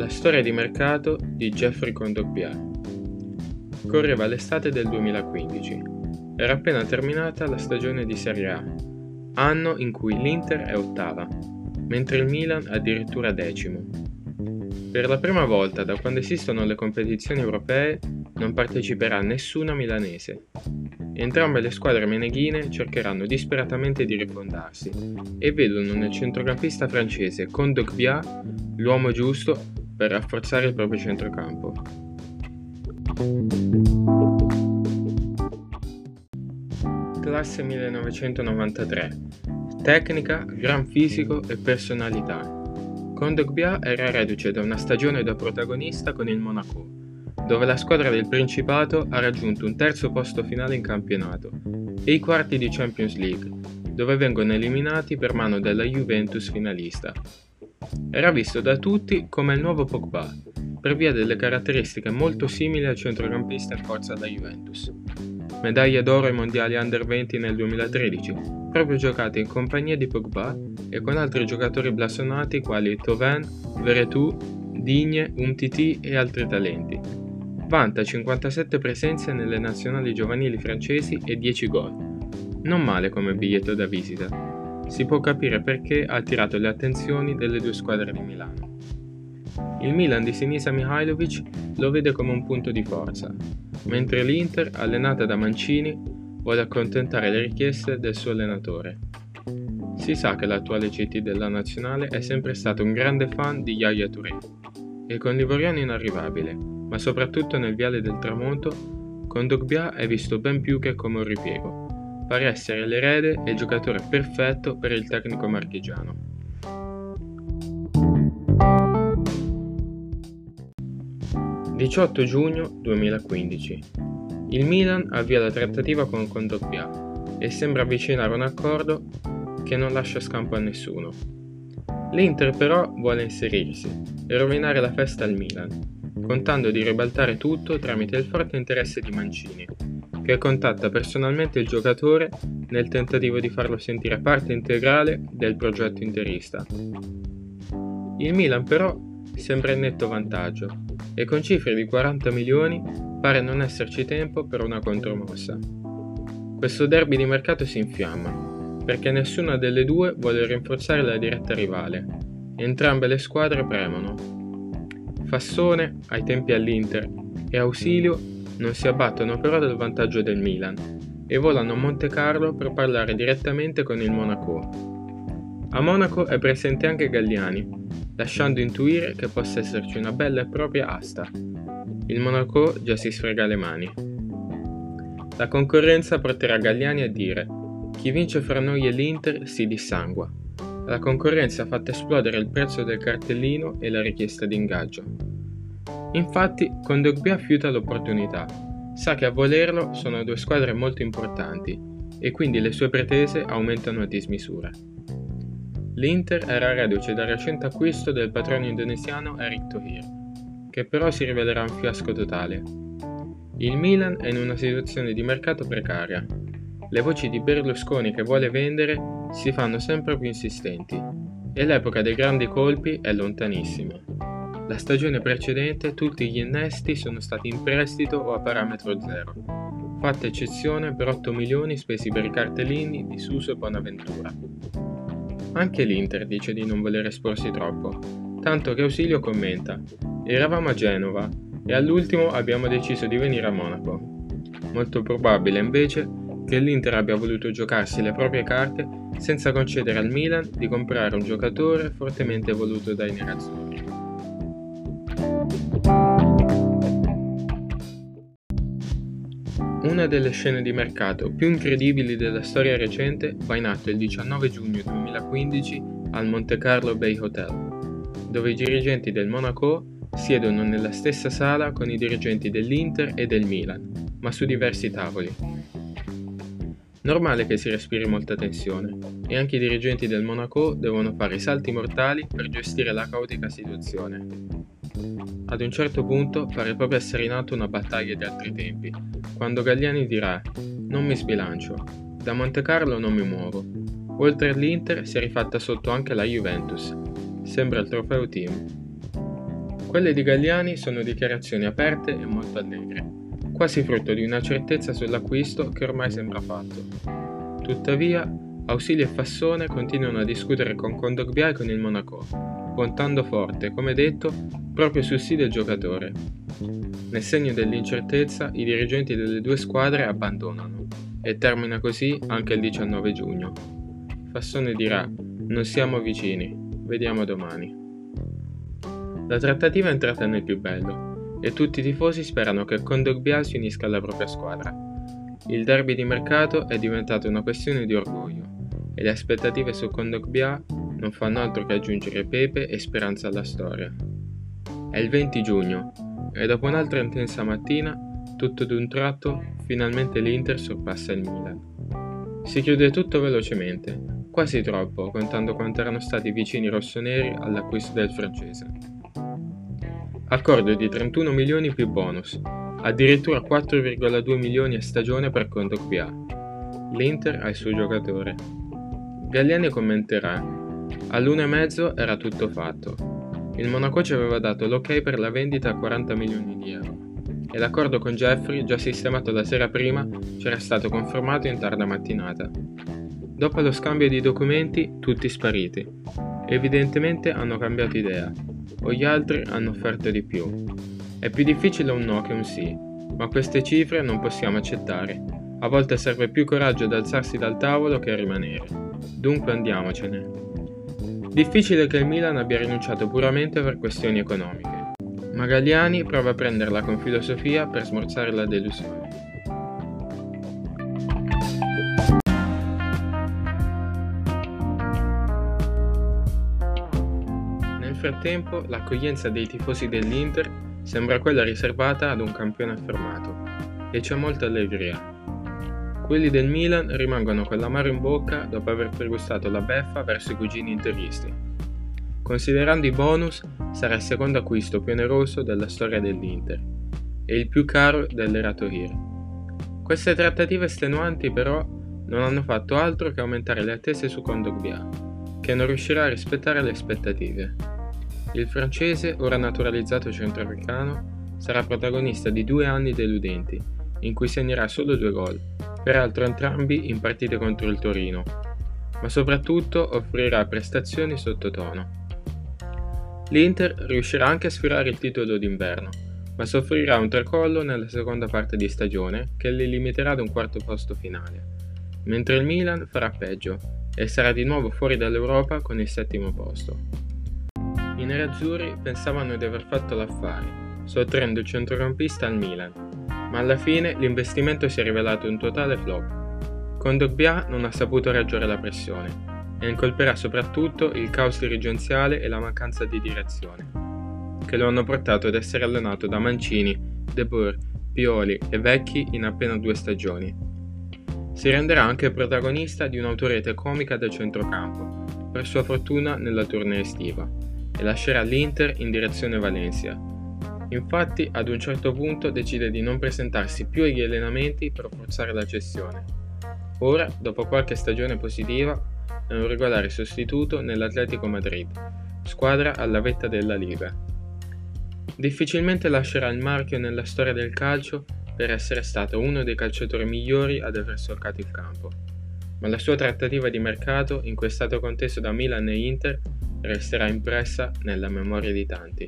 La storia di mercato di Jeffrey Kondogbia. Correva l'estate del 2015. Era appena terminata la stagione di Serie A, anno in cui l'Inter è ottava, mentre il Milan addirittura decimo. Per la prima volta da quando esistono le competizioni europee non parteciperà nessuna milanese. Entrambe le squadre meneghine cercheranno disperatamente di rifondarsi e vedono nel centrocampista francese Kondogbia l'uomo giusto per rafforzare il proprio centrocampo. Classe 1993. Tecnica, gran fisico e personalità. Kondogbia era reduce da una stagione da protagonista con il Monaco, dove la squadra del Principato ha raggiunto un terzo posto finale in campionato e i quarti di Champions League, dove vengono eliminati per mano della Juventus finalista. Era visto da tutti come il nuovo Pogba, per via delle caratteristiche molto simili al centrocampista in forza alla Juventus. Medaglia d'oro ai mondiali under 20 nel 2013, proprio giocate in compagnia di Pogba e con altri giocatori blasonati quali Toven, Veretout, Digne, Umtiti e altri talenti. Vanta 57 presenze nelle nazionali giovanili francesi e 10 gol. Non male come biglietto da visita si può capire perché ha attirato le attenzioni delle due squadre di Milano. Il Milan di Sinisa Mihailovic lo vede come un punto di forza, mentre l'Inter, allenata da Mancini, vuole accontentare le richieste del suo allenatore. Si sa che l'attuale CT della nazionale è sempre stato un grande fan di Yaya Touré e con l'Ivoriano inarrivabile, ma soprattutto nel viale del tramonto, con Dogbia è visto ben più che come un ripiego pare essere l'erede e il giocatore perfetto per il tecnico marchigiano. «18 giugno 2015. Il Milan avvia la trattativa con Condogbia e sembra avvicinare un accordo che non lascia scampo a nessuno. L'Inter però vuole inserirsi e rovinare la festa al Milan, contando di ribaltare tutto tramite il forte interesse di Mancini, che contatta personalmente il giocatore nel tentativo di farlo sentire parte integrale del progetto interista. Il Milan però sembra in netto vantaggio e con cifre di 40 milioni pare non esserci tempo per una contromossa. Questo derby di mercato si infiamma perché nessuna delle due vuole rinforzare la diretta rivale. Entrambe le squadre premono. Fassone, ai tempi all'Inter, e Ausilio non si abbattono però del vantaggio del Milan e volano a Monte Carlo per parlare direttamente con il Monaco. A Monaco è presente anche Galliani, lasciando intuire che possa esserci una bella e propria asta. Il Monaco già si sfrega le mani. La concorrenza porterà Galliani a dire chi vince fra noi e l'Inter si dissangua. La concorrenza ha fatto esplodere il prezzo del cartellino e la richiesta di ingaggio. Infatti, Kondogbia fiuta l'opportunità. Sa che a volerlo sono due squadre molto importanti e quindi le sue pretese aumentano a dismisura. L'Inter era reduce dal recente acquisto del patrono indonesiano Eric Thohir, che però si rivelerà un fiasco totale. Il Milan è in una situazione di mercato precaria. Le voci di Berlusconi che vuole vendere si fanno sempre più insistenti e l'epoca dei grandi colpi è lontanissima. La stagione precedente tutti gli innesti sono stati in prestito o a parametro zero, fatta eccezione per 8 milioni spesi per i cartellini di Suso e Bonaventura. Anche l'Inter dice di non voler esporsi troppo, tanto che Ausilio commenta Eravamo a Genova e all'ultimo abbiamo deciso di venire a Monaco. Molto probabile invece che l'Inter abbia voluto giocarsi le proprie carte senza concedere al Milan di comprare un giocatore fortemente voluto dai nerazzurri. Una delle scene di mercato più incredibili della storia recente va in atto il 19 giugno 2015 al Monte Carlo Bay Hotel, dove i dirigenti del Monaco siedono nella stessa sala con i dirigenti dell'Inter e del Milan, ma su diversi tavoli. Normale che si respiri molta tensione, e anche i dirigenti del Monaco devono fare salti mortali per gestire la caotica situazione. Ad un certo punto pare proprio essere in atto una battaglia di altri tempi, quando Galliani dirà non mi sbilancio, da Monte Carlo non mi muovo. Oltre all'Inter si è rifatta sotto anche la Juventus. Sembra il trofeo team. Quelle di Galliani sono dichiarazioni aperte e molto allegre, quasi frutto di una certezza sull'acquisto che ormai sembra fatto. Tuttavia, Ausili e Fassone continuano a discutere con Kondogbia e con il Monaco, puntando forte, come detto, proprio sul sì del giocatore. Nel segno dell'incertezza, i dirigenti delle due squadre abbandonano e termina così anche il 19 giugno. Fassone dirà: Non siamo vicini, vediamo domani. La trattativa è entrata nel più bello e tutti i tifosi sperano che Kondogbia si unisca alla propria squadra. Il derby di mercato è diventato una questione di orgoglio e le aspettative su Kondogbia non fanno altro che aggiungere pepe e speranza alla storia. È il 20 giugno e dopo un'altra intensa mattina, tutto d'un tratto, finalmente l'Inter sorpassa il Milan. Si chiude tutto velocemente, quasi troppo, contando quanto erano stati vicini i rossoneri all'acquisto del francese. Accordo di 31 milioni più bonus, addirittura 4,2 milioni a stagione per Kondogbia. L'Inter ha il suo giocatore. Galliani commenterà: All'1,5 era tutto fatto. Il Monaco ci aveva dato l'ok per la vendita a 40 milioni di euro e l'accordo con Jeffrey, già sistemato la sera prima, c'era stato confermato in tarda mattinata. Dopo lo scambio di documenti, tutti spariti. Evidentemente hanno cambiato idea, o gli altri hanno offerto di più. È più difficile un no che un sì, ma queste cifre non possiamo accettare. A volte serve più coraggio ad alzarsi dal tavolo che a rimanere. Dunque andiamocene. Difficile che il Milan abbia rinunciato puramente per questioni economiche, ma Galliani prova a prenderla con filosofia per smorzare la delusione. Nel frattempo, l'accoglienza dei tifosi dell'Inter sembra quella riservata ad un campione affermato, e c'è molta allegria. Quelli del Milan rimangono con l'amaro in bocca dopo aver pregustato la beffa verso i cugini interisti. Considerando i bonus, sarà il secondo acquisto più oneroso della storia dell'Inter e il più caro dell'Erato Hir. Queste trattative estenuanti però non hanno fatto altro che aumentare le attese su Kondogbia, che non riuscirà a rispettare le aspettative. Il francese, ora naturalizzato centroafricano, sarà protagonista di due anni deludenti, in cui segnerà solo due gol, peraltro entrambi in partite contro il Torino, ma soprattutto offrirà prestazioni sottotono. L'Inter riuscirà anche a sfiorare il titolo d'inverno, ma soffrirà un tracollo nella seconda parte di stagione che li limiterà ad un quarto posto finale, mentre il Milan farà peggio e sarà di nuovo fuori dall'Europa con il settimo posto. I nerazzurri pensavano di aver fatto l'affare, sottraendo il centrocampista al Milan, ma alla fine l'investimento si è rivelato un totale flop. Kondogbia non ha saputo reggere la pressione e incolperà soprattutto il caos dirigenziale e la mancanza di direzione, che lo hanno portato ad essere allenato da Mancini, De Boer, Pioli e Vecchi in appena due stagioni. Si renderà anche protagonista di un'autorete comica del centrocampo, per sua fortuna nella tournée estiva, e lascerà l'Inter in direzione Valencia, Infatti, ad un certo punto decide di non presentarsi più agli allenamenti per forzare la cessione. Ora, dopo qualche stagione positiva, è un regolare sostituto nell'Atletico Madrid, squadra alla vetta della Liga. Difficilmente lascerà il marchio nella storia del calcio per essere stato uno dei calciatori migliori ad aver solcato il campo, ma la sua trattativa di mercato, in cui è stato conteso da Milan e Inter, resterà impressa nella memoria di tanti.